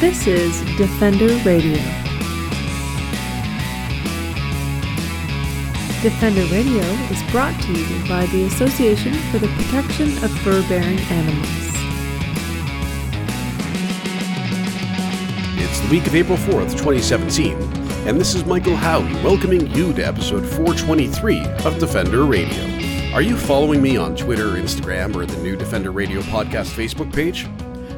This is Defender Radio. Defender Radio is brought to you by the Association for the Protection of Fur-Bearing Animals. It's the week of April 4th, 2017, and this is Michael Howie welcoming you to episode 423 of Defender Radio. Are you following me on Twitter, Instagram, or the new Defender Radio podcast Facebook page?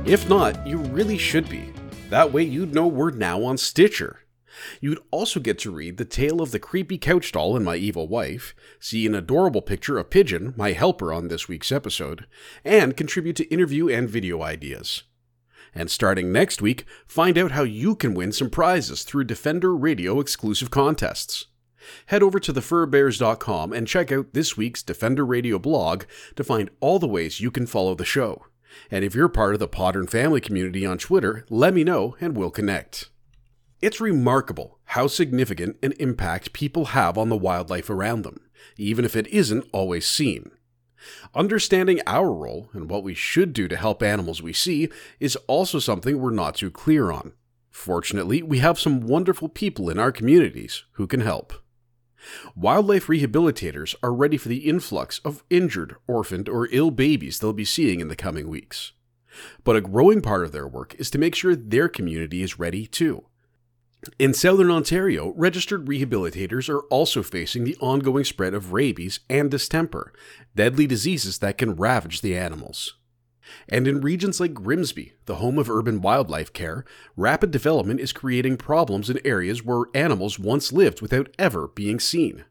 If not, you really should be. That way you'd know we're now on Stitcher. You'd also get to read the tale of the creepy couch doll and my evil wife, see an adorable picture of Pigeon, my helper on this week's episode, and contribute to interview and video ideas. And starting next week, find out how you can win some prizes through Defender Radio exclusive contests. Head over to thefurbearers.com and check out this week's Defender Radio blog to find all the ways you can follow the show. And if you're part of the Podern family community on Twitter, let me know and we'll connect. It's remarkable how significant an impact people have on the wildlife around them, even if it isn't always seen. Understanding our role and what we should do to help animals we see is also something we're not too clear on. Fortunately, we have some wonderful people in our communities who can help. Wildlife rehabilitators are ready for the influx of injured, orphaned, or ill babies they'll be seeing in the coming weeks. But a growing part of their work is to make sure their community is ready too. In southern Ontario, registered rehabilitators are also facing the ongoing spread of rabies and distemper, deadly diseases that can ravage the animals. And in regions like Grimsby, the home of urban wildlife care, rapid development is creating problems in areas where animals once lived without ever being seen.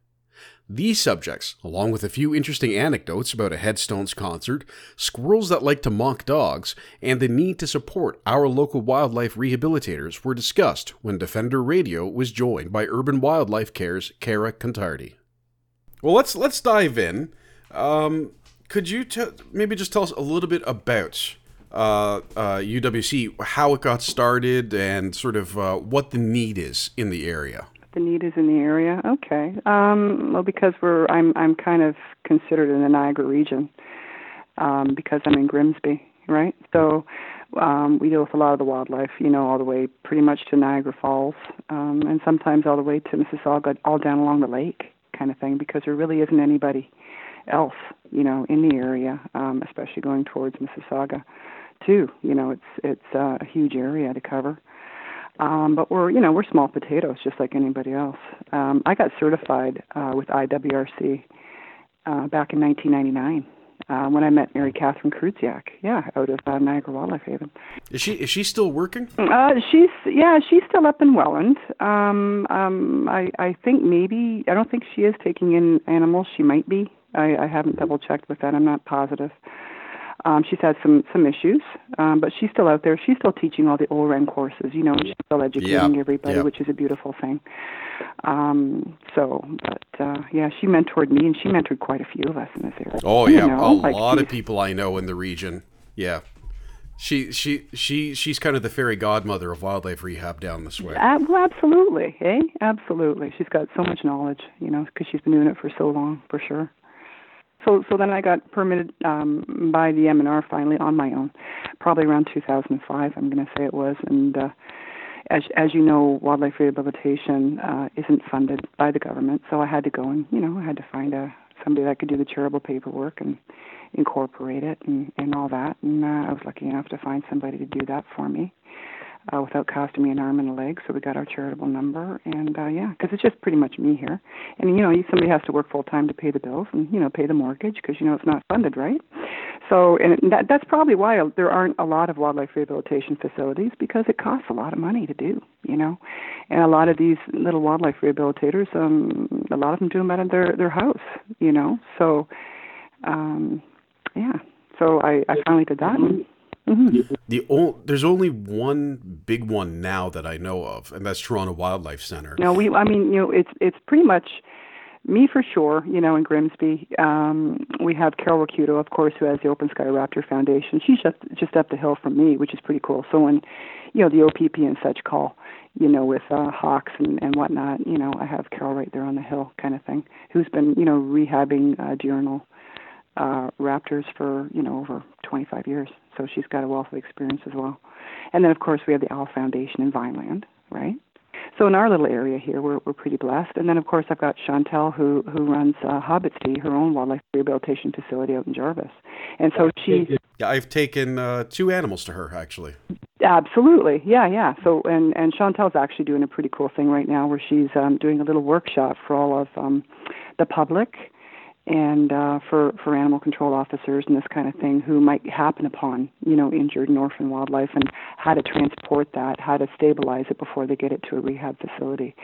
These subjects, along with a few interesting anecdotes about a Headstones concert, squirrels that like to mock dogs, and the need to support our local wildlife rehabilitators were discussed when Defender Radio was joined by Urban Wildlife Care's Kara Contardi. Well, let's let's dive in. Um, could you t- maybe just tell us a little bit about uh, uh, UWC, how it got started, and sort of uh, what the need is in the area? The need is in the area. Okay. Um, well, because we're I'm I'm kind of considered in the Niagara region um, because I'm in Grimsby, right? So um, we deal with a lot of the wildlife, you know, all the way pretty much to Niagara Falls, um, and sometimes all the way to Mississauga, all down along the lake, kind of thing, because there really isn't anybody else, you know, in the area, um, especially going towards Mississauga, too. You know, it's it's uh, a huge area to cover. Um, but we're, you know, we're small potatoes, just like anybody else. Um, I got certified uh, with IWRC uh, back in 1999 uh, when I met Mary Catherine Kruziak. Yeah, out of uh, Niagara Wildlife Haven. Is she is she still working? Uh, she's yeah, she's still up in Welland. Um, um, I I think maybe I don't think she is taking in animals. She might be. I, I haven't double checked with that. I'm not positive. Um, she's had some some issues, um, but she's still out there. She's still teaching all the OREN courses, you know, and she's still educating Yeah, everybody, yeah. which is a beautiful thing. Um, so, but uh, yeah, she mentored me, and she mentored quite a few of us in this area. Oh You yeah, know, a like lot of people I know in the region. Yeah, she she she she's kind of the fairy godmother of wildlife rehab down this way. Ab- well, absolutely, eh? Absolutely. She's got so much knowledge, you know, because she's been doing it for so long, for sure. So, so then I got permitted um, by the MNR finally on my own, probably around 2005. I'm going to say it was, and uh, as as you know, wildlife rehabilitation uh, isn't funded by the government, so I had to go and you know I had to find a somebody that could do the charitable paperwork and incorporate it and and all that. And uh, I was lucky enough to find somebody to do that for me uh, without costing me an arm and a leg. So we got our charitable number, and uh, yeah, because it's just pretty much me here. And you know, somebody has to work full time to pay the bills and you know pay the mortgage because you know it's not funded, right? So, and that that's probably why there aren't a lot of wildlife rehabilitation facilities because it costs a lot of money to do, you know. And a lot of these little wildlife rehabilitators, um, a lot of them do them out of their their house, you know. So, um, yeah. So I I finally did that. And, mhm. The old, there's only one big one now that I know of, and that's Toronto Wildlife Center. No, we. I mean, you know, it's it's pretty much me for sure. You know, in Grimsby, um, we have Carol Rakuto, of course, who has the Open Sky Raptor Foundation. She's just just up the hill from me, which is pretty cool. So when you know the OPP and such call, you know, with uh, hawks and and whatnot, you know, I have Carol right there on the hill, kind of thing, who's been you know rehabbing uh, diurnal uh, raptors for you know over 25 years. So she's got a wealth of experience as well. And then, of course, we have the Owl Foundation in Vineland, right? So in our little area here, we're we're pretty blessed. And then, of course, I've got Chantel who who runs uh, Hobbitsby, her own wildlife rehabilitation facility out in Jarvis. And so she. Yeah, I've taken uh, two animals to her actually. Absolutely, yeah, yeah. So and and Chantel's actually doing a pretty cool thing right now, where she's um, doing a little workshop for all of um, the public and uh, for for animal control officers and this kind of thing who might happen upon you know injured and orphan wildlife and how to transport that, how to stabilize it before they get it to a rehab facility.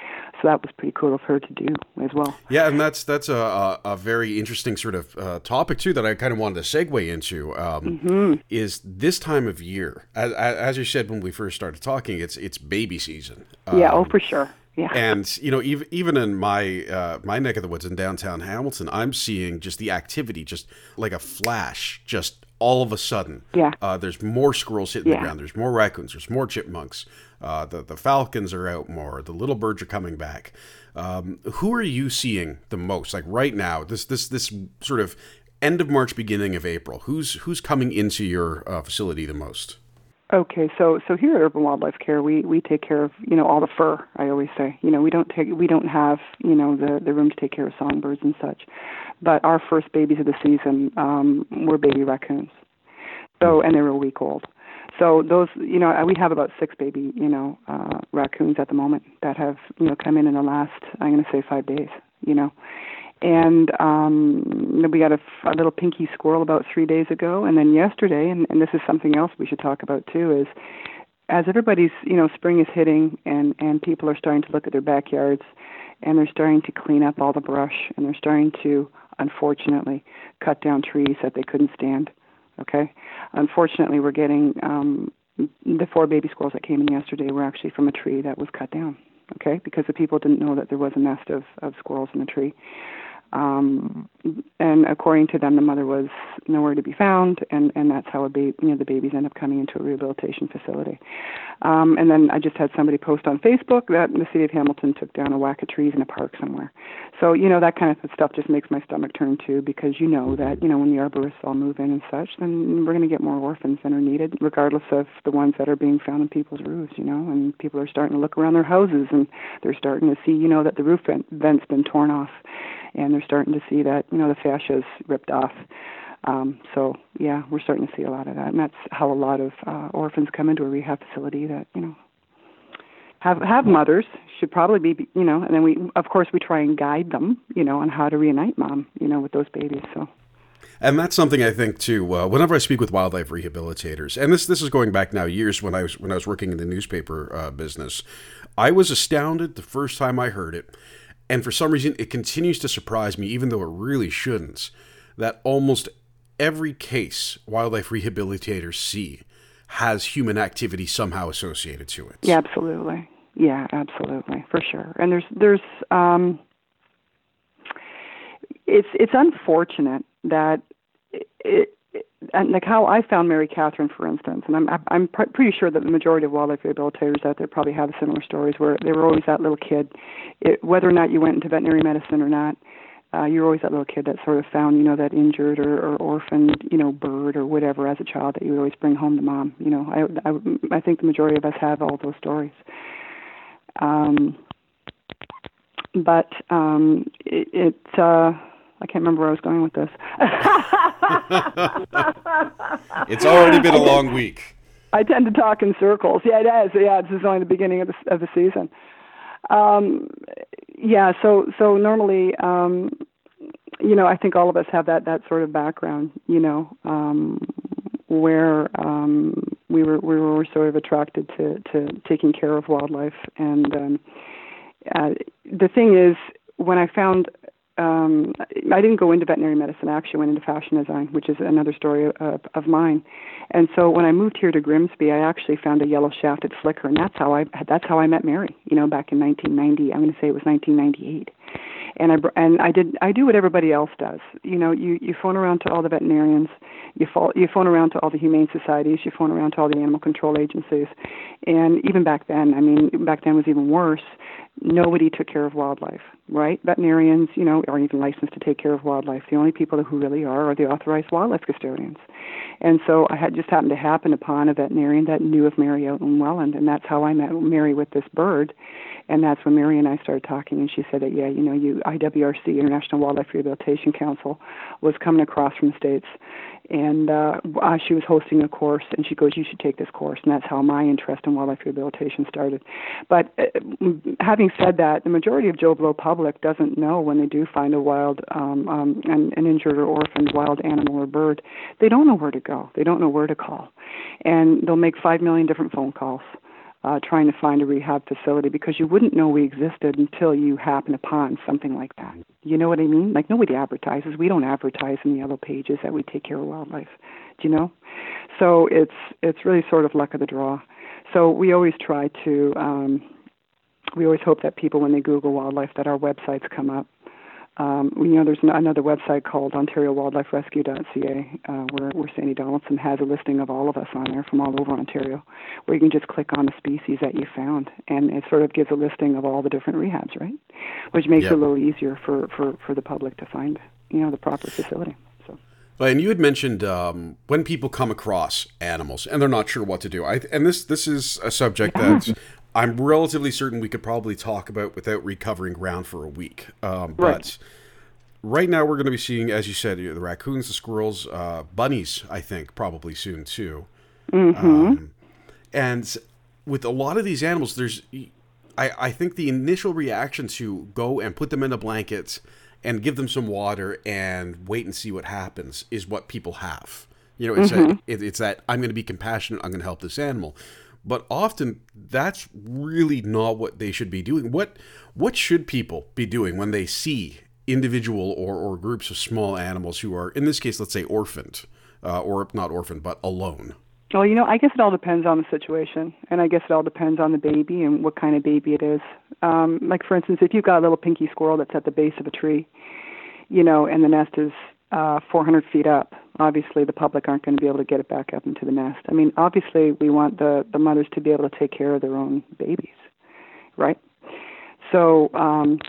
So that was pretty cool of her to do as well. Yeah, and that's that's a a, very interesting sort of uh, topic too that I kind of wanted to segue into. Um, mm-hmm. Is this time of year, as, as you said when we first started talking, it's it's baby season. Um, yeah, oh um, for sure. Yeah. And you know, even even in my uh, my neck of the woods in downtown Hamilton, I'm seeing just the activity, just like a flash, just all of a sudden. Yeah. Uh, there's more squirrels hitting yeah. the ground. There's more raccoons. There's more chipmunks. Uh, the the falcons are out more. The little birds are coming back. Um, who are you seeing the most? Like right now, this this this sort of end of March, beginning of April. Who's who's coming into your uh, facility the most? Okay, so so here at Urban Wildlife Care, we we take care of you know all the fur. I always say, you know, we don't take we don't have you know the the room to take care of songbirds and such, but our first babies of the season um, were baby raccoons. So and they were a week old. So those you know we have about six baby you know uh, raccoons at the moment that have you know come in in the last I'm going to say five days. You know, and um, we got a, a little pinky squirrel about three days ago, and then yesterday, and, and this is something else we should talk about too, is as everybody's you know spring is hitting and and people are starting to look at their backyards and they're starting to clean up all the brush and they're starting to unfortunately cut down trees that they couldn't stand okay? Unfortunately we're getting um the four baby squirrels that came in yesterday were actually from a tree that was cut down okay because the people didn't know that there was a nest of of squirrels in the tree. Um, and according to them, the mother was nowhere to be found, and and that's how a baby, you know, the babies end up coming into a rehabilitation facility. Um, and then I just had somebody post on Facebook that the city of Hamilton took down a whack of trees in a park somewhere. So you know that kind of stuff just makes my stomach turn too, because you know that you know when the arborists all move in and such, then we're going to get more orphans than are needed, regardless of the ones that are being found in people's roofs. You know, and people are starting to look around their houses and they're starting to see you know that the roof vent, vent's been torn off and they're starting to see that you know the fascia's ripped off. Um, so yeah, we're starting to see a lot of that, and that's how a lot of uh, orphans come into a rehab facility that you know have have mothers should probably be you know, and then we of course we try and guide them you know on how to reunite mom you know with those babies. So. And that's something I think too. Uh, whenever I speak with wildlife rehabilitators, and this this is going back now years when I was when I was working in the newspaper uh, business, I was astounded the first time I heard it and for some reason, it continues to surprise me, even though it really shouldn't, that almost every case wildlife rehabilitators see has human activity somehow associated to it. Yeah, absolutely. Yeah, absolutely, for sure. And there's there's um, it's it's unfortunate that it, like how I found Mary Catherine, for instance, and I'm I'm pr- pretty sure that the majority of wildlife rehabilitators out there probably have similar stories where they were always that little kid, it, whether or not you went into veterinary medicine or not. Uh, you're always that little kid that sort of found, you know, that injured or, or orphaned, you know, bird or whatever as a child that you would always bring home to mom. You know, I, I, I think the majority of us have all those stories. Um, but um, it, it uh, I can't remember where I was going with this. it's already been a long week. I tend to talk in circles. Yeah, it is. Yeah, this is only the beginning of the of the season. Um, yeah, so so normally, um, you know, I think all of us have that that sort of background. You know, um, where um, we were we were sort of attracted to to taking care of wildlife, and um, uh, the thing is, when I found um, I didn't go into veterinary medicine. I actually went into fashion design, which is another story of, of mine. And so when I moved here to Grimsby, I actually found a yellow shafted flicker, and that's how I that's how I met Mary. You know, back in 1990. I'm going to say it was 1998. And I and I did I do what everybody else does. You know, you you phone around to all the veterinarians, you phone you phone around to all the humane societies, you phone around to all the animal control agencies, and even back then, I mean, back then was even worse nobody took care of wildlife, right? Veterinarians, you know, aren't even licensed to take care of wildlife. The only people who really are are the authorized wildlife custodians. And so I had just happened to happen upon a veterinarian that knew of Mary out Welland, and that's how I met Mary with this bird. And that's when Mary and I started talking, and she said that, yeah, you know, you IWRC, International Wildlife Rehabilitation Council, was coming across from the States, and uh, uh, she was hosting a course, and she goes, you should take this course. And that's how my interest in wildlife rehabilitation started. But uh, having said that, the majority of Joe Blow public doesn't know when they do find a wild, um, um, an, an injured or orphaned wild animal or bird, they don't know where to go. They don't know where to call. And they'll make five million different phone calls uh, trying to find a rehab facility because you wouldn't know we existed until you happen upon something like that. You know what I mean? Like nobody advertises. We don't advertise in the yellow pages that we take care of wildlife. Do you know? So it's it's really sort of luck of the draw. So we always try to um, we always hope that people when they Google wildlife that our websites come up um, you know, there's another website called OntarioWildliferescue.ca uh, where, where Sandy Donaldson has a listing of all of us on there from all over Ontario, where you can just click on the species that you found, and it sort of gives a listing of all the different rehabs, right? Which makes yep. it a little easier for, for, for the public to find, you know, the proper facility. So. And you had mentioned um, when people come across animals and they're not sure what to do. I, and this this is a subject that I'm relatively certain we could probably talk about without recovering ground for a week. Um, but right. right now, we're going to be seeing, as you said, the raccoons, the squirrels, uh, bunnies. I think probably soon too. Mm-hmm. Um, and with a lot of these animals, there's, I, I think the initial reaction to go and put them in a blanket and give them some water and wait and see what happens is what people have. You know, it's mm-hmm. a, it, it's that I'm going to be compassionate. I'm going to help this animal but often that's really not what they should be doing. What what should people be doing when they see individual or, or groups of small animals who are, in this case, let's say orphaned, uh, or not orphaned, but alone? Well, you know, I guess it all depends on the situation, and I guess it all depends on the baby and what kind of baby it is. Um, like, for instance, if you've got a little pinky squirrel that's at the base of a tree, you know, and the nest is uh, 400 feet up, obviously the public aren't going to be able to get it back up into the nest. I mean, obviously we want the the mothers to be able to take care of their own babies, right? So, um,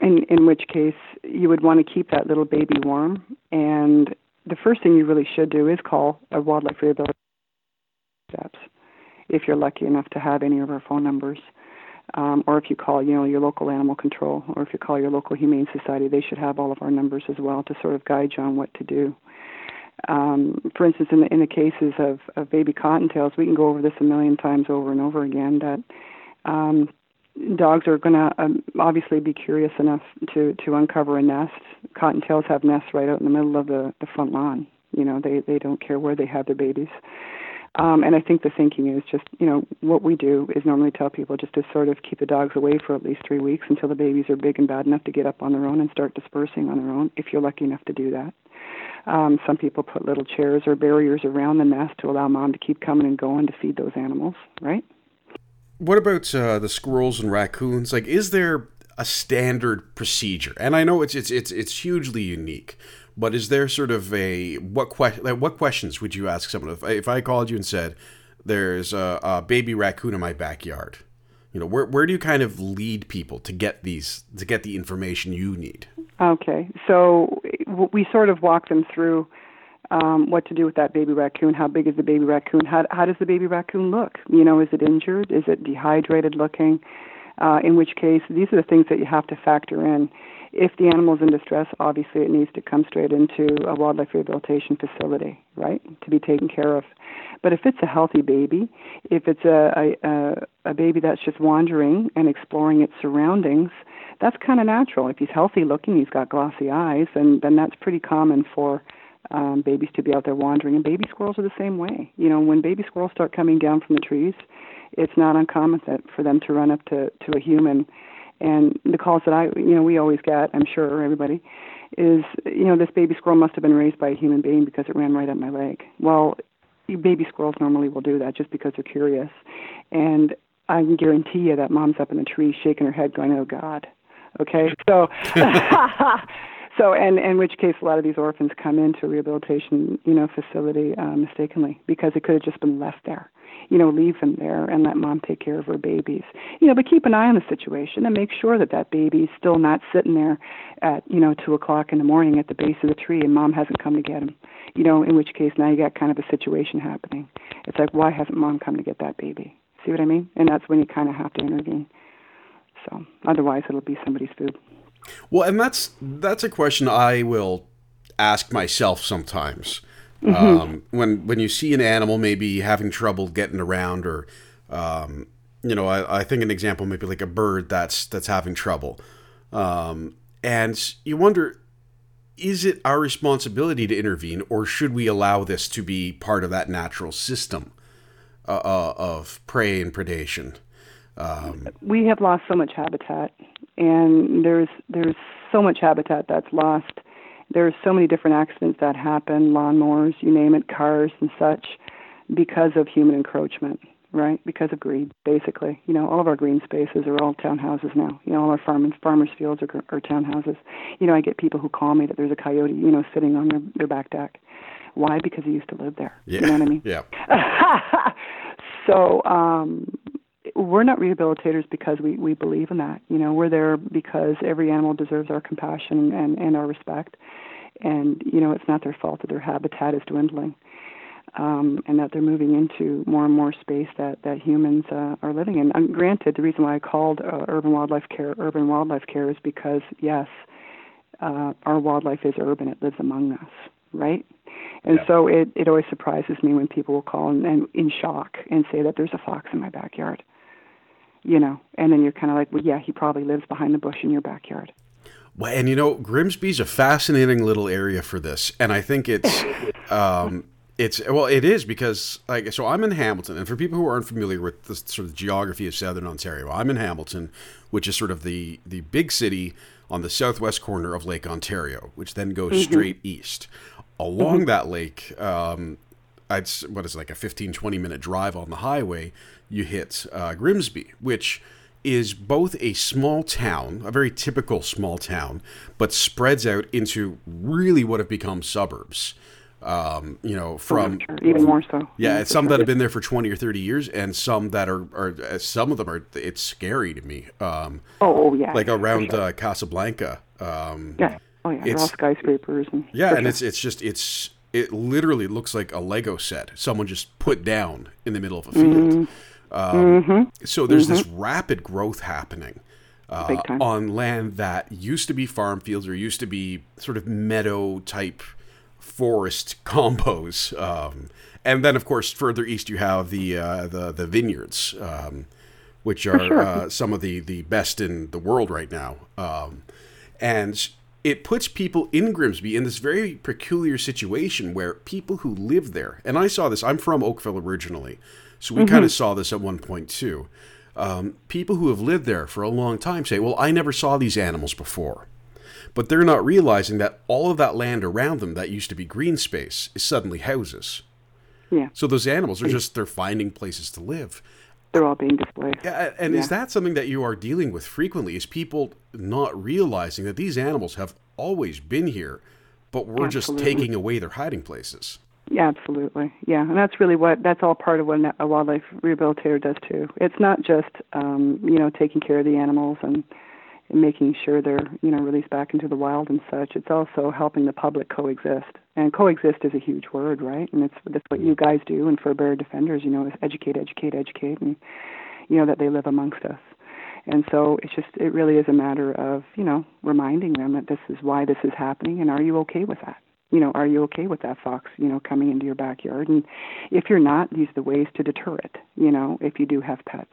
in in which case you would want to keep that little baby warm. And the first thing you really should do is call a wildlife rehabilitation steps if you're lucky enough to have any of our phone numbers um, or if you call, you know, your local animal control, or if you call your local humane society, they should have all of our numbers as well to sort of guide you on what to do. Um, for instance, in the in the cases of, of baby cottontails, we can go over this a million times over and over again. That um, dogs are going to um, obviously be curious enough to to uncover a nest. Cottontails have nests right out in the middle of the the front lawn. You know, they they don't care where they have their babies. Um, and I think the thinking is just, you know, what we do is normally tell people just to sort of keep the dogs away for at least three weeks until the babies are big and bad enough to get up on their own and start dispersing on their own, if you're lucky enough to do that. Um, some people put little chairs or barriers around the nest to allow mom to keep coming and going to feed those animals, right? What about uh, the squirrels and raccoons? Like, is there a standard procedure? And I know it's it's it's it's hugely unique, but is there sort of a what que- like what questions would you ask someone if I, if I called you and said there's a, a baby raccoon in my backyard? You know, where where do you kind of lead people to get these to get the information you need? Okay, so we sort of walk them through um, what to do with that baby raccoon. How big is the baby raccoon? How how does the baby raccoon look? You know, is it injured? Is it dehydrated looking? Uh, in which case, these are the things that you have to factor in if the animal is in distress, obviously it needs to come straight into a wildlife rehabilitation facility, right, to be taken care of. But if it's a healthy baby, if it's a a, a baby that's just wandering and exploring its surroundings, that's kind of natural. If he's healthy looking, he's got glossy eyes, and then that's pretty common for um, babies to be out there wandering. And baby squirrels are the same way. You know, when baby squirrels start coming down from the trees, it's not uncommon that for them to run up to to a human and the calls that I, you know, we always get, I'm sure everybody, is, you know, this baby squirrel must have been raised by a human being because it ran right up my leg. Well, baby squirrels normally will do that just because they're curious. And I can guarantee you that mom's up in the tree shaking her head going, oh, God. Okay, so. so and in which case a lot of these orphans come into a rehabilitation you know facility uh, mistakenly because it could have just been left there you know, leave them there and let mom take care of her babies. You know, but keep an eye on the situation and make sure that that baby's still not sitting there at, you know, two o'clock in the morning at the base of the tree and mom hasn't come to get him. You know, in which case now you got kind of a situation happening. It's like, why hasn't mom come to get that baby? See what I mean? And that's when you kind of have to intervene. So otherwise, it'll be somebody's food. Well, and that's that's a question I will ask myself sometimes. Mm-hmm. Um, when when you see an animal maybe having trouble getting around, or um, you know, I, I, think an example maybe like a bird that's that's having trouble, um, and you wonder, is it our responsibility to intervene, or should we allow this to be part of that natural system uh, uh, of prey and predation? Um, we have lost so much habitat, and there's there's so much habitat that's lost there's so many different accidents that happen, lawnmowers, you name it, cars and such, because of human encroachment, right? Because of greed, basically. You know, all of our green spaces are all townhouses now. You know, all our farm and farmers' fields are, are townhouses. You know, I get people who call me that there's a coyote, you know, sitting on their their back deck. Why? Because he used to live there. Yeah. You know what I mean? Yeah. so um we're not rehabilitators because we, we believe in that. You know, we're there because every animal deserves our compassion and, and our respect. And, you know, it's not their fault that their habitat is dwindling. Um, and that they're moving into more and more space that, that humans uh, are living in. And granted, the reason why I called uh, urban wildlife care urban wildlife care is because, yes, uh, our wildlife is urban. It lives among us, right? And yeah. so it, it always surprises me when people will call and, and in shock and say that there's a fox in my backyard you know, and then you're kind of like, well, yeah, he probably lives behind the bush in your backyard. Well, and you know, Grimsby's a fascinating little area for this, and I think it's, um, it's well, it is because like so I'm in Hamilton, and for people who aren't familiar with the sort of geography of Southern Ontario, I'm in Hamilton, which is sort of the the big city on the southwest corner of Lake Ontario, which then goes mm-hmm. straight east. Along mm-hmm. that lake, um, I'd what is it, like a 15, 20 minute drive on the highway you hit uh, Grimsby, which is both a small town, a very typical small town, but spreads out into really what have become suburbs. Um, you know, from even more so. Yeah, some that have been there for twenty or thirty years, and some that are, are uh, some of them are. It's scary to me. Um, oh, oh yeah, like around sure. uh, Casablanca. Um, yeah. Oh yeah, it's, all skyscrapers and. Yeah, and sure. it's it's just it's it literally looks like a Lego set someone just put down in the middle of a field. Mm-hmm. Um, mm-hmm. So there's mm-hmm. this rapid growth happening uh, on land that used to be farm fields or used to be sort of meadow type forest combos. Um, and then, of course, further east you have the uh, the, the vineyards, um, which are sure. uh, some of the, the best in the world right now. Um, and it puts people in Grimsby in this very peculiar situation where people who live there, and I saw this, I'm from Oakville originally. So we mm-hmm. kind of saw this at one point too. Um, people who have lived there for a long time say, well, I never saw these animals before. But they're not realizing that all of that land around them that used to be green space is suddenly houses. Yeah. So those animals are just, they're finding places to live. They're all being displaced. Yeah, and yeah. is that something that you are dealing with frequently? Is people not realizing that these animals have always been here, but we're Absolutely. just taking away their hiding places? Yeah, absolutely. Yeah, and that's really what that's all part of what a wildlife rehabilitator does too. It's not just um, you know taking care of the animals and, and making sure they're you know released back into the wild and such. It's also helping the public coexist. And coexist is a huge word, right? And it's that's what you guys do. And Fur-Bearer Defenders, you know, is educate, educate, educate, and you know that they live amongst us. And so it's just it really is a matter of you know reminding them that this is why this is happening, and are you okay with that? you know, are you okay with that fox, you know, coming into your backyard? And if you're not, these are the ways to deter it, you know, if you do have pets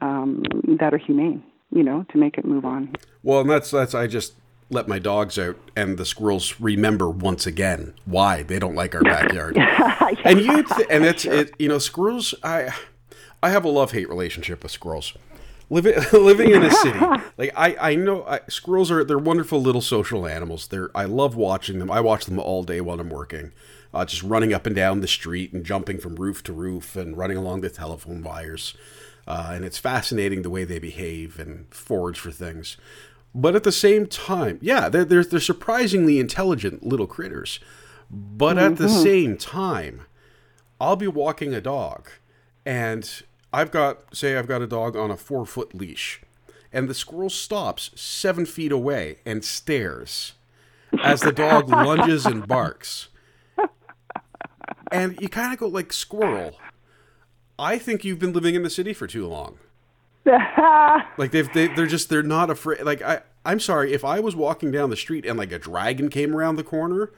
um, that are humane, you know, to make it move on. Well, and that's, that's, I just let my dogs out and the squirrels remember once again why they don't like our backyard. yeah, and you, th- and it's, sure. it, you know, squirrels, I, I have a love hate relationship with squirrels living living in a city like i i know I, squirrels are they're wonderful little social animals they're i love watching them i watch them all day while i'm working uh, just running up and down the street and jumping from roof to roof and running along the telephone wires uh, and it's fascinating the way they behave and forage for things but at the same time yeah they're they're, they're surprisingly intelligent little critters but mm-hmm. at the mm-hmm. same time i'll be walking a dog and I've got say I've got a dog on a four foot leash, and the squirrel stops seven feet away and stares as the dog lunges and barks. And you kind of go like squirrel. I think you've been living in the city for too long. like they've they, they're just they're not afraid. Like I I'm sorry if I was walking down the street and like a dragon came around the corner,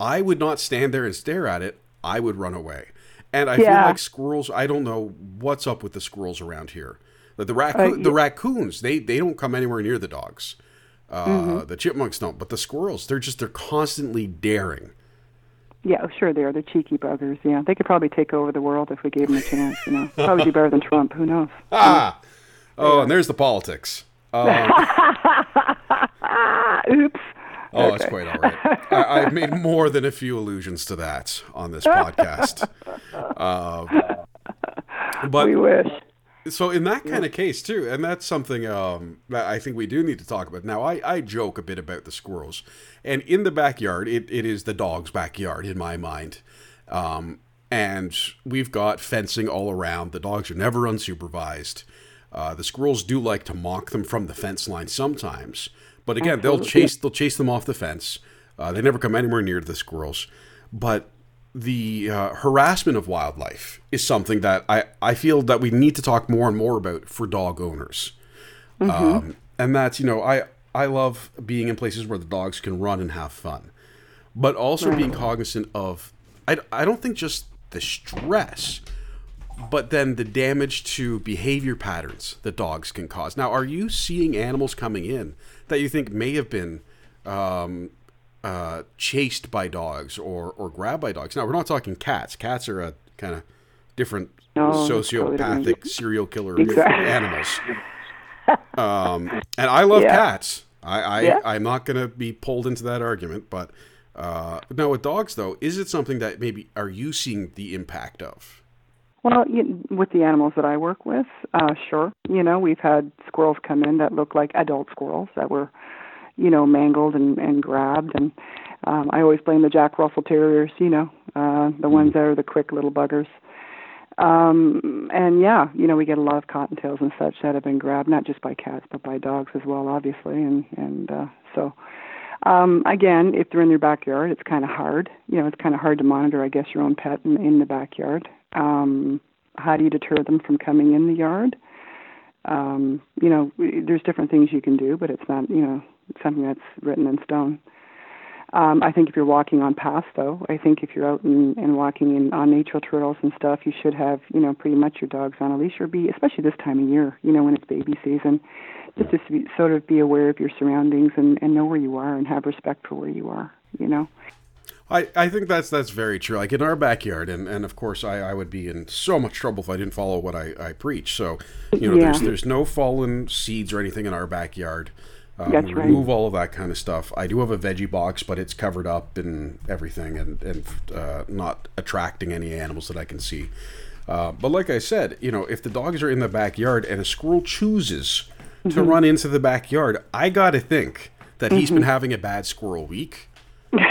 I would not stand there and stare at it. I would run away. And I yeah. feel like squirrels. I don't know what's up with the squirrels around here. The, the, raccoon, uh, yeah. the raccoons, they they don't come anywhere near the dogs. Uh, mm-hmm. The chipmunks don't, but the squirrels, they're just they're constantly daring. Yeah, sure they are. They're cheeky buggers. Yeah, they could probably take over the world if we gave them a chance. You know, probably do better than Trump. Who knows? Ah, oh, and there's the politics. Um, Oops. Oh, okay. that's quite all right. I, have made more than a few allusions to that on this podcast. Uh, but we wish. So in that kind of case too, and that's something um, that I think we do need to talk about. Now, I, I joke a bit about the squirrels, and in the backyard, it, it is the dog's backyard in my mind. Um, and we've got fencing all around. The dogs are never unsupervised. Uh, the squirrels do like to mock them from the fence line sometimes, but again, Absolutely. they'll chase they'll chase them off the fence. Uh, they never come anywhere near the squirrels. But the uh, harassment of wildlife is something that I, I feel that we need to talk more and more about for dog owners. Mm-hmm. Um, and that's, you know, I, I love being in places where the dogs can run and have fun, but also right. being cognizant of, I, I don't think just the stress, but then the damage to behavior patterns that dogs can cause. Now, are you seeing animals coming in that you think may have been um, uh, chased by dogs or or grabbed by dogs. Now we're not talking cats. Cats are a kind of different no, sociopathic totally. serial killer exactly. animals. Um, and I love yeah. cats. I, I yeah. I'm not going to be pulled into that argument, but uh, now with dogs though, is it something that maybe are you seeing the impact of? Well, you, with the animals that I work with, uh, sure. You know, we've had squirrels come in that look like adult squirrels that were you know, mangled and, and grabbed. And um, I always blame the Jack Russell Terriers, you know, uh, the ones that are the quick little buggers. Um, and yeah, you know, we get a lot of cottontails and such that have been grabbed, not just by cats, but by dogs as well, obviously. And, and uh, so, um, again, if they're in your backyard, it's kind of hard. You know, it's kind of hard to monitor, I guess, your own pet in, in the backyard. Um, how do you deter them from coming in the yard? Um, you know, there's different things you can do, but it's not, you know, something that's written in stone. Um, I think if you're walking on paths, though, I think if you're out and, and walking in, on natural trails and stuff, you should have, you know, pretty much your dogs on a leash, or be, especially this time of year, you know, when it's baby season, just to be, sort of be aware of your surroundings and, and know where you are and have respect for where you are, you know. I, I think that's that's very true. Like in our backyard, and, and of course I, I would be in so much trouble if I didn't follow what I, I preach. So, you know, yeah. there's there's no fallen seeds or anything in our backyard. Um, That's right. Remove all of that kind of stuff. I do have a veggie box, but it's covered up and everything, and and uh, not attracting any animals that I can see. Uh, but like I said, you know, if the dogs are in the backyard and a squirrel chooses mm-hmm. to run into the backyard, I got to think that mm-hmm. he's been mm-hmm. having a bad squirrel week. and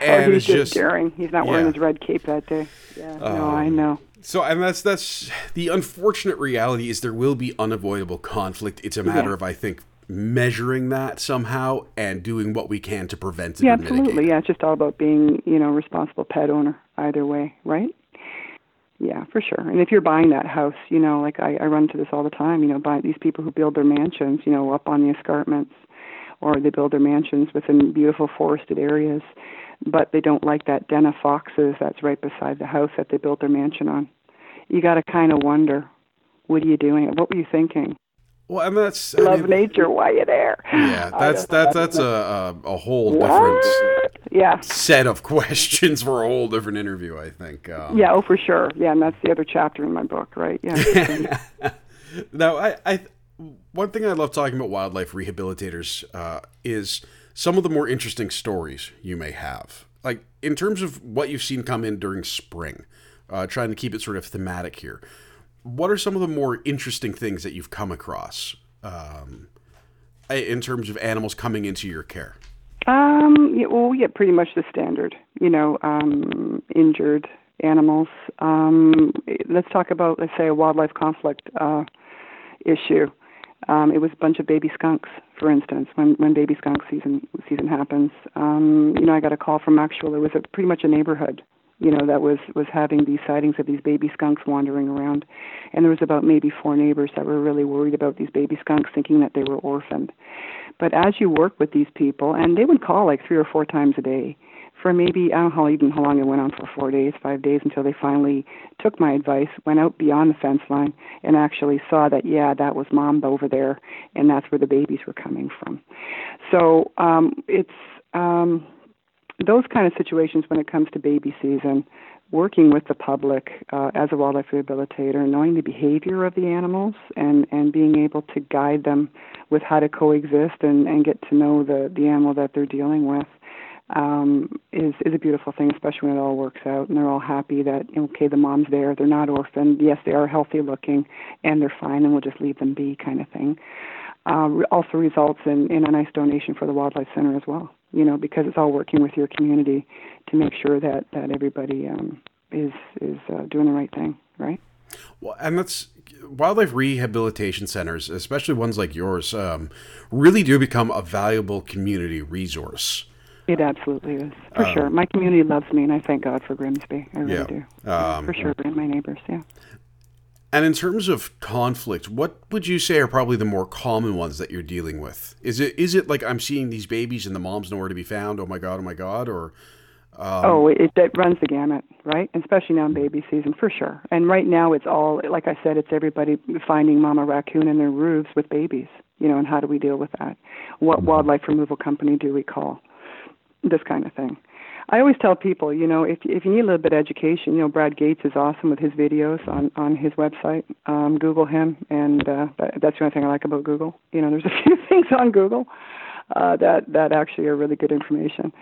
oh, he's just, just daring. He's not yeah. wearing his red cape that day. Yeah, no, I um, know. So, and that's that's the unfortunate reality is there will be unavoidable conflict. It's a matter yeah. of I think measuring that somehow and doing what we can to prevent it. Yeah, absolutely. Yeah, it's just all about being you know responsible pet owner either way, right? Yeah, for sure. And if you're buying that house, you know, like I, I run into this all the time. You know, buy these people who build their mansions, you know, up on the escarpments, or they build their mansions within beautiful forested areas but they don't like that den of foxes that's right beside the house that they built their mansion on. You got to kind of wonder, what are you doing? What were you thinking? Well, and that's I love mean, nature. Why you there? Yeah, that's that's that's a a, a whole what? different yeah set of questions for a whole different interview. I think. Um, yeah, oh for sure. Yeah, and that's the other chapter in my book, right? Yeah. now, I, I one thing I love talking about wildlife rehabilitators uh, is some of the more interesting stories you may have. Like in terms of what you've seen come in during spring, uh, trying to keep it sort of thematic here. What are some of the more interesting things that you've come across um, in terms of animals coming into your care? Um, yeah, well, we get pretty much the standard, you know, um, injured, animals. Um, let's talk about, let's say, a wildlife conflict uh, issue. Um, it was a bunch of baby skunks, for instance, when when baby skunk season season happens. Um, you know, I got a call from actual. It was a, pretty much a neighborhood, you know, that was was having these sightings of these baby skunks wandering around, and there was about maybe four neighbors that were really worried about these baby skunks, thinking that they were orphaned. But as you work with these people, and they would call like three or four times a day, for maybe I don't know how even how long it went on for four days, five days until they finally took my advice, went out beyond the fence line, and actually saw that yeah, that was mom over there, and that's where the babies were coming from. So um, it's um, those kind of situations when it comes to baby season. Working with the public uh, as a wildlife rehabilitator, knowing the behavior of the animals, and and being able to guide them with how to coexist and and get to know the the animal that they're dealing with um, is is a beautiful thing, especially when it all works out and they're all happy that okay, the mom's there, they're not orphaned. Yes, they are healthy looking, and they're fine, and we'll just leave them be, kind of thing. Uh, also results in in a nice donation for the wildlife center as well. You know, because it's all working with your community to make sure that that everybody um, is is uh, doing the right thing, right? Well, and that's wildlife rehabilitation centers, especially ones like yours, um, really do become a valuable community resource. It absolutely is, for um, sure. My community loves me, and I thank God for Grimsby. I really yeah, do. Um, for sure, and my neighbors, yeah. And in terms of conflict, what would you say are probably the more common ones that you're dealing with? Is it is it like I'm seeing these babies and the mom's nowhere to be found? Oh my god! Oh my god! Or um, oh, it, it runs the gamut, right? Especially now in baby season, for sure. And right now, it's all like I said, it's everybody finding mama raccoon in their roofs with babies. You know, and how do we deal with that? What mm-hmm. wildlife removal company do we call? This kind of thing. I always tell people, you know, if if you need a little bit of education, you know, Brad Gates is awesome with his videos on on his website. Um, Google him, and uh, that, that's the only thing I like about Google. You know, there's a few things on Google uh, that that actually are really good information,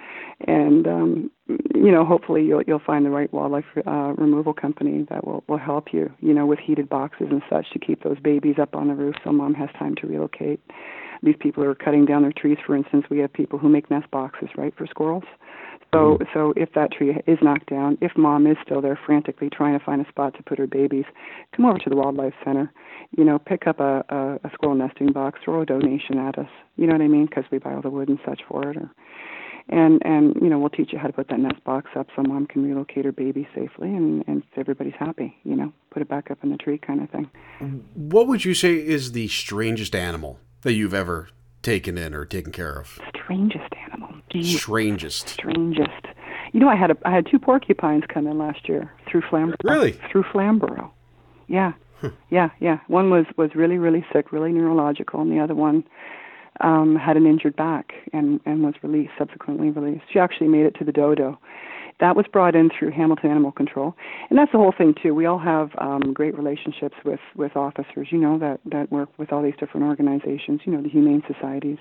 and um, you know, hopefully you'll you'll find the right wildlife uh, removal company that will will help you. You know, with heated boxes and such to keep those babies up on the roof so mom has time to relocate these people are cutting down their trees. For instance, we have people who make nest boxes, right, for squirrels. So, mm-hmm. so if that tree is knocked down, if mom is still there frantically trying to find a spot to put her babies, come over to the wildlife center. You know, pick up a, a, a squirrel nesting box, throw a donation at us. You know what I mean? Because we buy all the wood and such for it, or and and you know we'll teach you how to put that nest box up so mom can relocate her baby safely and and everybody's happy you know put it back up in the tree kind of thing what would you say is the strangest animal that you've ever taken in or taken care of? Strangest animal. Strangest. Strangest. You know, I had a I had two porcupines come in last year through Flamborough. Really? Through Flamborough. Yeah. Huh. Yeah, yeah. One was was really really sick, really neurological, and the other one um had an injured back and and was released subsequently released. She actually made it to the dodo that was brought in through Hamilton Animal Control, and that's the whole thing too. We all have um, great relationships with with officers, you know, that that work with all these different organizations. You know, the Humane Societies,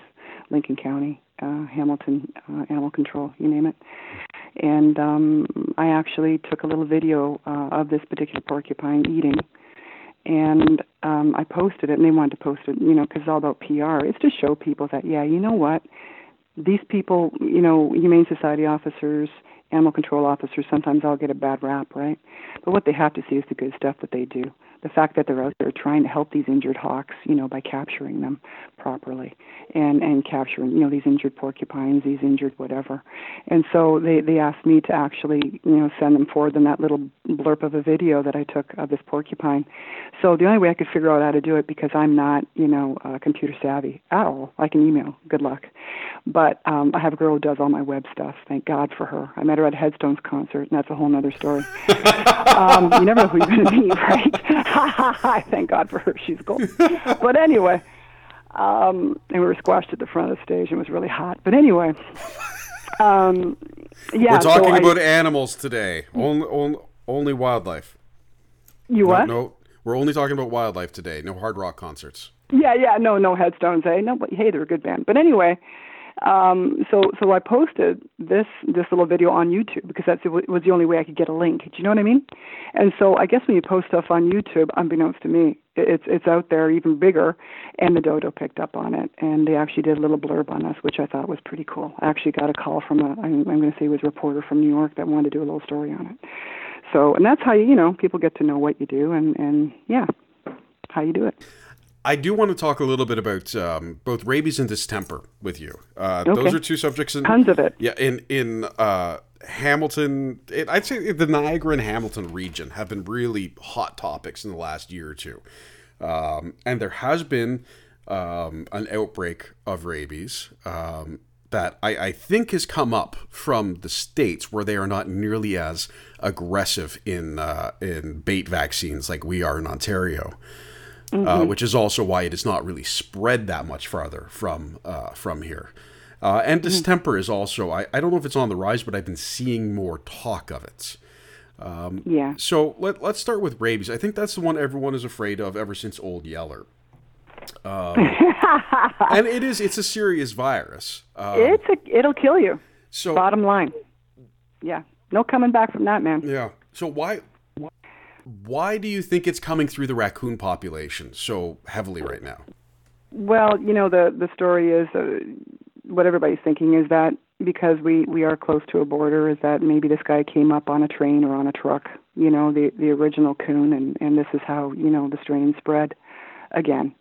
Lincoln County, uh, Hamilton uh, Animal Control, you name it. And um, I actually took a little video uh, of this particular porcupine eating and um, I posted it, and they wanted to post it, you know, because it's all about PR. It's to show people that, yeah, you know what, these people, you know, Humane Society officers, animal control officers sometimes all get a bad rap, right? But what they have to see is the good stuff that they do. The fact that they're out there trying to help these injured hawks, you know, by capturing them properly and and capturing, you know, these injured porcupines, these injured whatever. And so they they asked me to actually, you know, send them forward them that little blurb of a video that I took of this porcupine. So the only way I could figure out how to do it because I'm not, you know, uh, computer savvy at all. I can email. Good luck. But um, I have a girl who does all my web stuff. Thank God for her. I met her at a Headstones concert, and that's a whole other story. um, you never know who you're going to meet, right? I thank God for her. She's cool. but anyway, um, and we were squashed at the front of the stage, and it was really hot. But anyway, um, yeah. We're talking so about I, animals today. Only, only, only wildlife. You no, what? No, we're only talking about wildlife today. No hard rock concerts. Yeah, yeah, no, no headstones, eh? No, but hey, they're a good band. But anyway, um, so so I posted this this little video on YouTube because that's it was the only way I could get a link. Do you know what I mean? And so I guess when you post stuff on YouTube, unbeknownst to me, it's it's out there even bigger, and the dodo picked up on it, and they actually did a little blurb on us, which I thought was pretty cool. I actually got a call from a I'm, I'm going to say it was a reporter from New York that wanted to do a little story on it. So, and that's how you, you know, people get to know what you do, and and yeah, how you do it. I do want to talk a little bit about um, both rabies and distemper with you. Uh, Okay. Those are two subjects. In, Tons of it. Yeah, in in uh, Hamilton, it, I'd say the Niagara and Hamilton region have been really hot topics in the last year or two, um, and there has been um, an outbreak of rabies um, that I, I think has come up from the states where they are not nearly as aggressive in uh, in bait vaccines like we are in Ontario. Uh, which is also why it is not really spread that much farther from uh, from here. Uh, and distemper is also I, I don't know if it's on the rise, but I've been seeing more talk of it. Um, Yeah. So let, let's start with rabies. I think that's the one everyone is afraid of ever since Old Yeller. Um, and it is it's a serious virus. Uh, It's a, it'll kill you. so Bottom line. Yeah. No coming back from that, man. yeah. So why why do you think it's coming through the raccoon population so heavily right now? Well, you know the the story is uh, what everybody's thinking is that because we we are close to a border is that maybe this guy came up on a train or on a truck, you know, the the original coon and and this is how, you know, the strain spread again.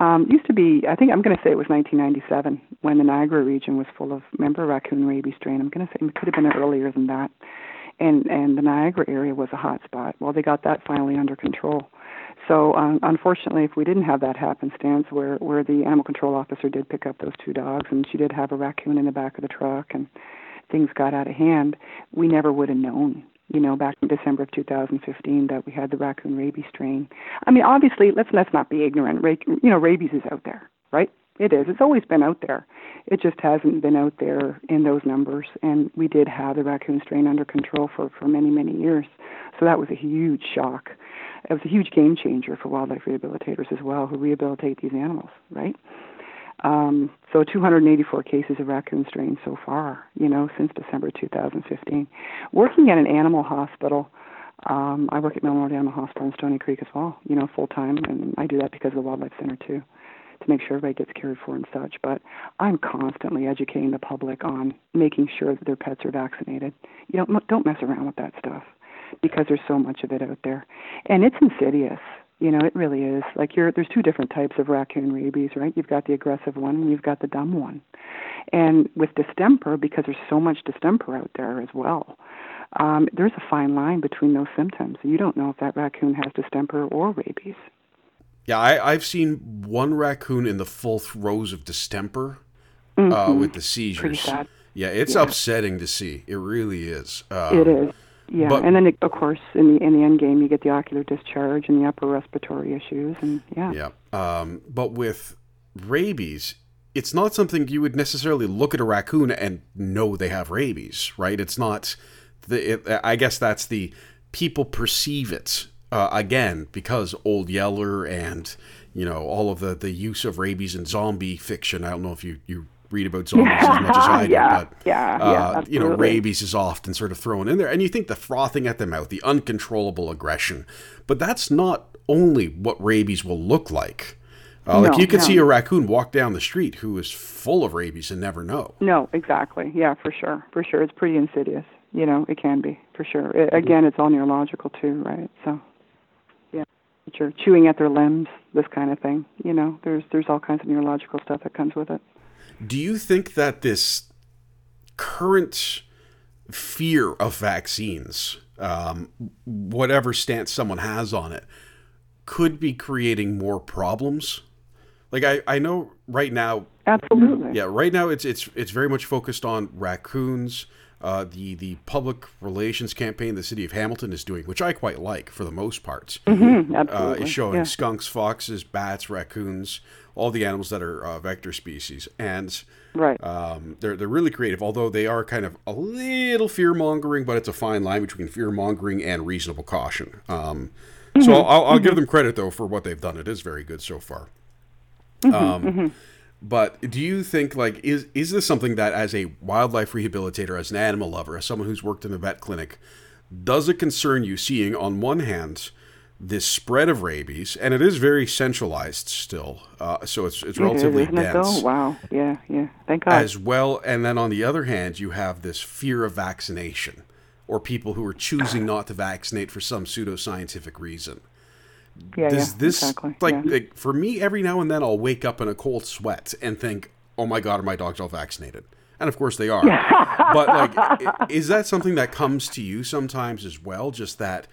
Um, used to be, I think I'm going to say it was 1997 when the Niagara region was full of, remember raccoon rabies strain. I'm going to say it could have been earlier than that. And and the Niagara area was a hot spot. Well, they got that finally under control. So um, unfortunately, if we didn't have that happenstance where where the animal control officer did pick up those two dogs and she did have a raccoon in the back of the truck and things got out of hand, we never would have known. You know, back in December of 2015, that we had the raccoon rabies strain. I mean, obviously, let's let's not be ignorant. Ra- you know, rabies is out there, right? It is. It's always been out there. It just hasn't been out there in those numbers. And we did have the raccoon strain under control for for many many years. So that was a huge shock. It was a huge game changer for wildlife rehabilitators as well, who rehabilitate these animals, right? Um, so 284 cases of raccoon strain so far, you know, since December 2015. Working at an animal hospital, um, I work at Memorial Animal Hospital in Stoney Creek as well, you know, full time, and I do that because of the Wildlife Center too, to make sure everybody gets cared for and such. But I'm constantly educating the public on making sure that their pets are vaccinated. You m- don't mess around with that stuff because there's so much of it out there, and it's insidious. You know, it really is. Like you're there's two different types of raccoon rabies, right? You've got the aggressive one and you've got the dumb one. And with distemper, because there's so much distemper out there as well, um, there's a fine line between those symptoms. You don't know if that raccoon has distemper or rabies. Yeah, I, I've seen one raccoon in the full throes of distemper uh, with the seizures. Pretty sad. Yeah, it's upsetting to see. It really is. Um, It is. Yeah, but- and then of course in the in the end game you get the ocular discharge and the upper respiratory issues, and yeah, Yeah. Um, but with rabies, it's not something you would necessarily look at a raccoon and know they have rabies, right? It's not the. It, I guess that's the people perceive it uh, again because Old Yeller and you know all of the the use of rabies in zombie fiction. I don't know if you you read about zombies as much as I do, Yeah, but yeah, uh, yeah, you know, rabies is often sort of thrown in there, and you think the frothing at the mouth, the uncontrollable aggression, but that's not only what rabies will look like. Uh, like No, you could no. see a raccoon walk down the street who is full of rabies and never know. No, exactly. Yeah, for sure. For sure. It's pretty insidious. You know, it can be, for sure. I again, it's all neurological too, right? So, yeah. are Chewing at their limbs, this kind of thing. You know, there's there's all kinds of neurological stuff that comes with it. Do you think that this current fear of vaccines, um, whatever stance someone has on it, could be creating more problems? Like I, I know right now Absolutely. Yeah, right now it's it's it's very much focused on raccoons. Uh, the the public relations campaign the city of Hamilton is doing, which I quite like for the most part, Mhm, uh, is showing yeah. skunks, foxes, bats, raccoons, all the animals that are uh, vector species, and Right. um, they're they're really creative. Although they are kind of a little fear mongering, but it's a fine line between fear mongering and reasonable caution. Um, so I'll, I'll, I'll give them credit though for what they've done. It is very good so far. Um, But do you think like is is this something that as a wildlife rehabilitator, as an animal lover, as someone who's worked in a vet clinic, does it concern you seeing on one hand this spread of rabies, and it is very centralized still, uh, so it's it's It is, relatively isn't it dense, though? Wow. Yeah, yeah. Thank God. as well, and then on the other hand, you have this fear of vaccination. or people who are choosing not to vaccinate for some pseudoscientific reason. Yeah, Does yeah, this exactly. like, yeah. like for me every now and then I'll wake up in a cold sweat and think, "Oh my god, are my dogs all vaccinated?" And of course they are. but like is that something that comes to you sometimes as well just that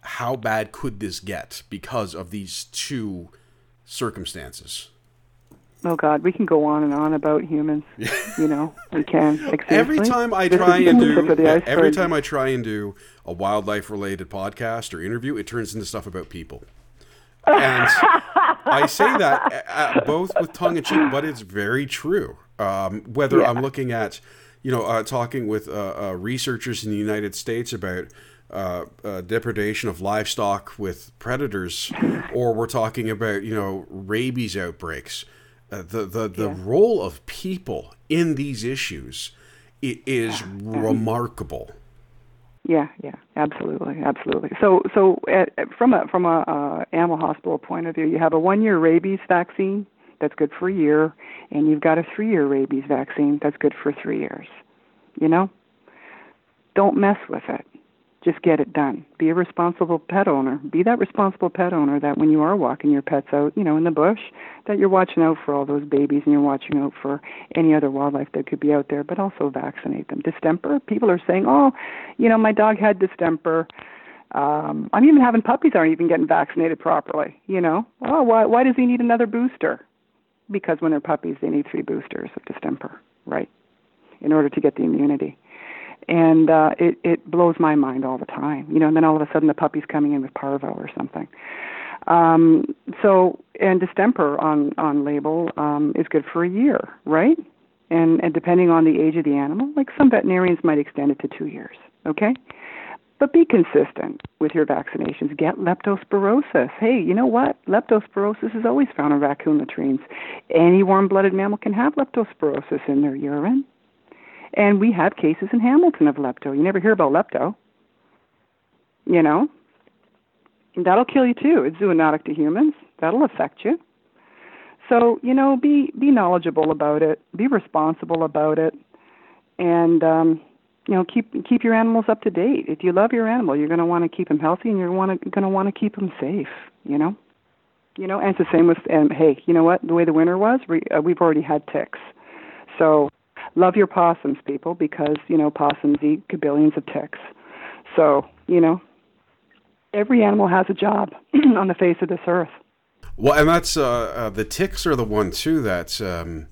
how bad could this get because of these two circumstances? Oh God, we can go on and on about humans. you know, we can. Like, Every time I try and do tip of the every time I try and do a wildlife related podcast or interview, it turns into stuff about people. And I say that uh, both with tongue in cheek, but it's very true. Um, whether Yeah. I'm looking at, you know, uh, talking with uh, uh, researchers in the United States about uh, uh, depredation of livestock with predators, or we're talking about, you know, rabies outbreaks. Uh, the the, the role of people in these issues is remarkable. Yeah, yeah, absolutely, absolutely. So, so uh, from a from a uh, animal hospital point of view, you have a one year rabies vaccine that's good for a year, and you've got a three year rabies vaccine that's good for three years. You know, don't mess with it. Just get it done. Be a responsible pet owner. Be that responsible pet owner that when you are walking your pets out, you know, in the bush, that you're watching out for all those babies and you're watching out for any other wildlife that could be out there, but also vaccinate them. Distemper, people are saying, oh, you know, my dog had distemper. Um, I'm even having puppies aren't even getting vaccinated properly. You know, oh, why why does he need another booster? Because when they're puppies, they need three boosters of distemper, right, in order to get the immunity and uh, it it blows my mind all the time. You know, and then all of a sudden the puppy's coming in with parvo or something. Um, so and distemper on on label um, is good for a year, right? And and depending on the age of the animal, like some veterinarians might extend it to two years. Okay. But be consistent with your vaccinations. Get leptospirosis. Hey, you know what? Leptospirosis is always found in raccoon latrines. Any warm-blooded mammal can have leptospirosis in their urine. And we have cases in Hamilton of lepto. You never hear about lepto. You know? That'll kill you too. It's zoonotic to humans. That'll affect you. So, you know, be be knowledgeable about it, be responsible about it, and um, you know, keep keep your animals up to date. If you love your animal, you're going to want to keep them healthy, and you're want to going to want to keep them safe. You know, you know, and it's the same with. and hey, you know what? The way the winter was, we, uh, we've already had ticks. So, love your possums, people, because you know possums eat billions of ticks. So, you know, every animal has a job on the face of this earth. Well, and that's uh, uh, the ticks are the one too that um,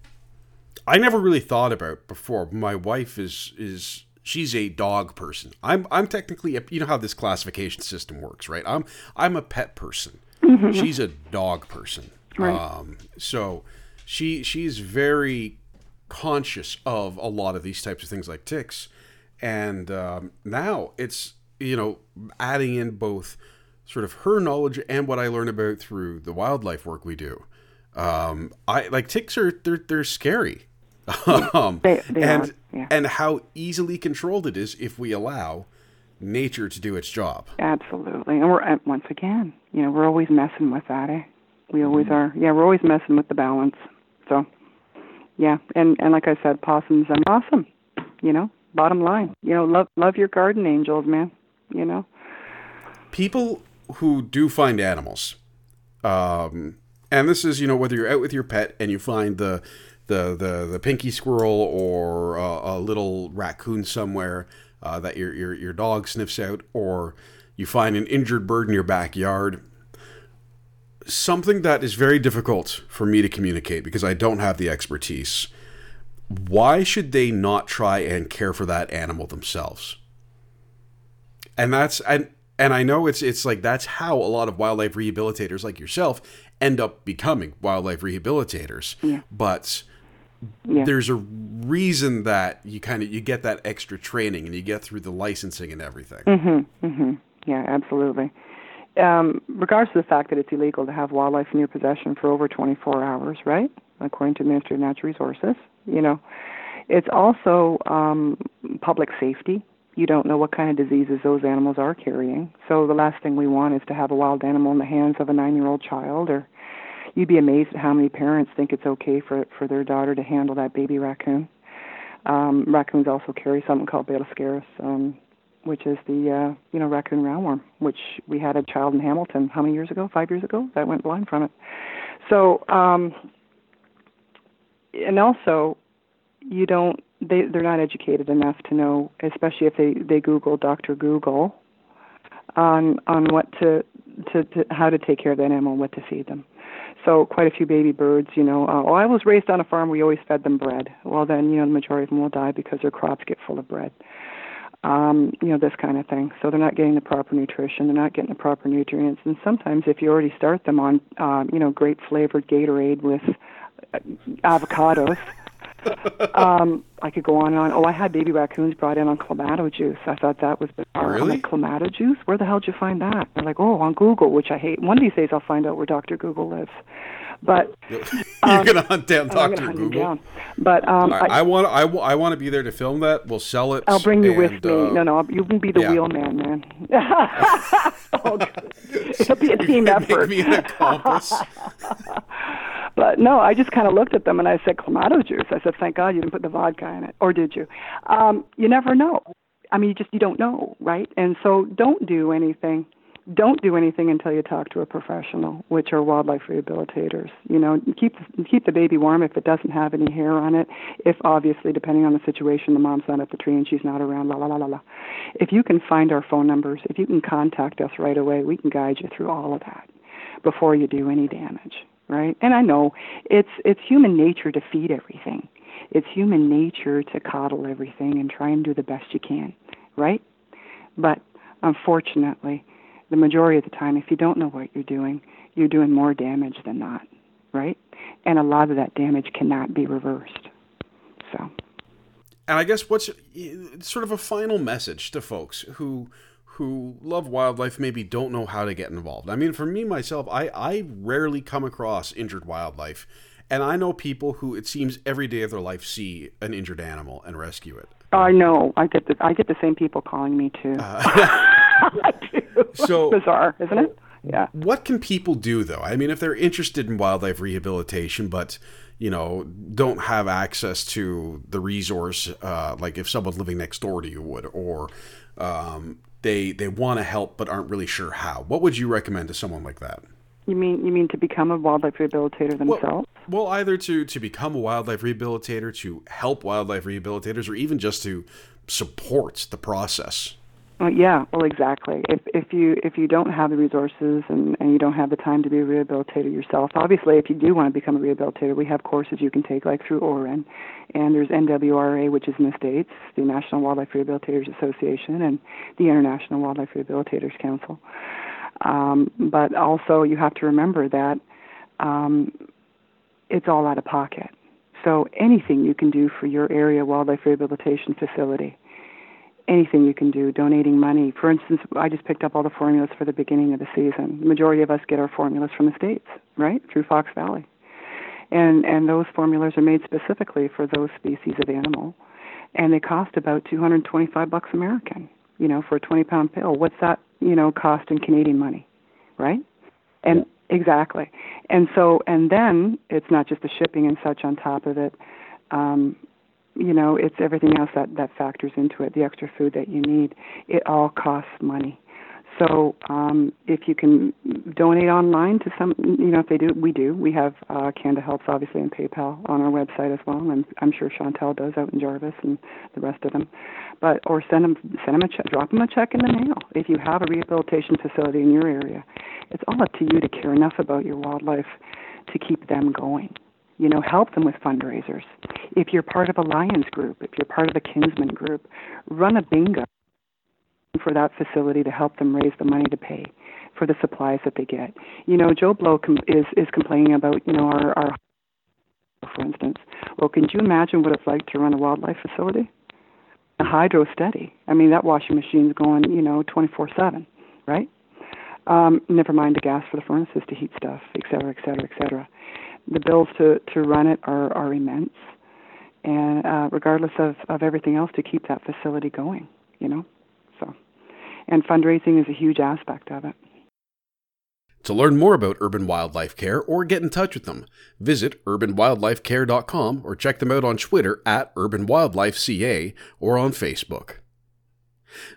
I never really thought about before. My wife is is she's a dog person. I'm I'm technically a, you know how this classification system works, right? I'm I'm a pet person. She's a dog person. Right. Um, so she she's very conscious of a lot of these types of things like ticks, and um, now it's you know adding in both sort of her knowledge and what I learn about through the wildlife work we do. Um, I like ticks are they're they're scary. um, They- they and yeah. and how easily controlled it is if we allow nature to do its job. Absolutely, and we're once again, you know, we're always messing with that. Eh? We always are. Yeah, we're always messing with the balance. So, yeah, and and like I said, possums are awesome. You know, bottom line, you know, love love your garden angels, man. You know, people who do find animals, um, and this is you know whether you're out with your pet and you find the the the, the pinky squirrel or a, a little raccoon somewhere uh, that your, your your dog sniffs out, or you find an injured bird in your backyard. Something that is very difficult for me to communicate because I don't have the expertise. Why should they not try and care for that animal themselves? and that's and and I know it's it's like that's how a lot of wildlife rehabilitators like yourself end up becoming wildlife rehabilitators. Yeah. But yeah, there's a reason that you kind of you get that extra training and you get through the licensing and everything. Mm-hmm. Mm-hmm. Yeah, absolutely. Um, regards to the fact that it's illegal to have wildlife in your possession for over 24 hours, right? According to the Ministry of Natural Resources, you know, it's also um, public safety. You don't know what kind of diseases those animals are carrying. So the last thing we want is to have a wild animal in the hands of a nine-year-old child. Or you'd be amazed at how many parents think it's okay for for their daughter to handle that baby raccoon. Um, raccoons also carry something called Beta. Um, which is the uh, you know raccoon roundworm, which we had a child in Hamilton how many years ago? Five years ago that went blind from it. So um, and also you don't they they're not educated enough to know, especially if they they Google Doctor Google on on what to, to to how to take care of that animal what to feed them. So quite a few baby birds, you know. Uh, well, I was raised on a farm. We always fed them bread. Well, then you know the majority of them will die because their crops get full of bread. Um, you know this kind of thing. So they're not getting the proper nutrition. They're not getting the proper nutrients. And sometimes if you already start them on, um, you know, grape flavored Gatorade with uh, avocados um, I could go on and on. Oh, I had baby raccoons brought in on clamato juice. I thought that was bizarre. Really? Like, clamato juice? Where the hell did you find that? They're like, oh, on Google, which I hate. One of these days I'll find out where Dr. Google lives. But You're um, gonna hunt down Doctor Google. down. But um, I, I want I, I want to be there to film that. We'll sell it. I'll bring you with me. uh, no, no, you can be the yeah. wheelman, man. oh, good. It'll be a team Make effort. me an accomplice. But no, I just kind of looked at them and I said, Clamato juice. I said, thank God you didn't put the vodka in it. Or did you? Um, you never know. I mean, you just, you don't know, right? And so don't do anything. Don't do anything until you talk to a professional, which are wildlife rehabilitators. You know, keep keep the baby warm if it doesn't have any hair on it. If obviously, depending on the situation, the mom's not at the tree and she's not around. La la la la la. If you can find our phone numbers, if you can contact us right away, we can guide you through all of that before you do any damage right? And I know it's it's human nature to feed everything. It's human nature to coddle everything and try and do the best you can, right? But unfortunately, the majority of the time if you don't know what you're doing, you're doing more damage than not, right? And a lot of that damage cannot be reversed. So, And I guess what's sort of a final message to folks who who love wildlife maybe don't know how to get involved. I mean, for me myself, I I rarely come across injured wildlife, and I know people who it seems every day of their life see an injured animal and rescue it. I know I get the I get the same people calling me too. I uh, do. So- bizarre, isn't it? Yeah. What can people do though? I mean, if they're interested in wildlife rehabilitation, but you know don't have access to the resource, uh, like if someone living next door to you would, or um, they they want to help but aren't really sure how. What would you recommend to someone like that? You mean you mean to become a wildlife rehabilitator themselves? Well, either to to become a wildlife rehabilitator, to help wildlife rehabilitators, or even just to support the process. Well, yeah, well, exactly. If if you if you don't have the resources and and you don't have the time to be a rehabilitator yourself, obviously, if you do want to become a rehabilitator, we have courses you can take, like through OREN, and there's NWRA, which is in the states, the National Wildlife Rehabilitators Association, and the International Wildlife Rehabilitators Council. Um, but also, you have to remember that um, it's all out of pocket. So anything you can do for your area wildlife rehabilitation facility anything you can do, donating money. For instance, I just picked up all the formulas for the beginning of the season. The majority of us get our formulas from the states, right, through Fox Valley, and and those formulas are made specifically for those species of animal, and they cost about 225 bucks American. You know, for a 20 pound pill. What's that? You know, cost in Canadian money, right? And exactly. And so, and then it's not just the shipping and such on top of it. Um, you know, it's everything else that that factors into it. The extra food that you need, it all costs money. So um, if you can donate online to some, you know, if they do, we do. We have uh, Canada Helps obviously and PayPal on our website as well, and I'm sure Chantel does out in Jarvis and the rest of them. But or send them send them a check, drop them a check in the mail if you have a rehabilitation facility in your area. It's all up to you to care enough about your wildlife to keep them going you know, help them with fundraisers. If you're part of a Lions group, if you're part of a Kinsman group, run a bingo for that facility to help them raise the money to pay for the supplies that they get. You know, Joe Blow com- is is complaining about you know our our for instance. Well, can you imagine what it's like to run a wildlife facility? A hydro steady. I mean, that washing machine's going you know 24/7, right? Um, never mind the gas for the furnaces to heat stuff, et cetera, et cetera, et cetera the bills to to run it are are immense, and uh, regardless of of everything else, to keep that facility going, you know. So, and fundraising is a huge aspect of it. To learn more about Urban Wildlife Care or get in touch with them, visit urbanwildlifecare.com or check them out on Twitter at urbanwildlifeca or on Facebook.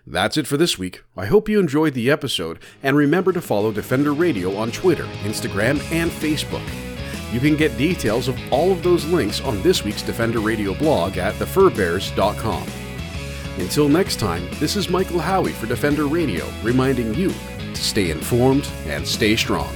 That's it for this week. I hope you enjoyed the episode, and remember to follow Defender Radio on Twitter, Instagram, and Facebook. You can get details of all of those links on this week's Defender Radio blog at thefurbearers.com. Until next time, this is Michael Howie for Defender Radio, reminding you to stay informed and stay strong.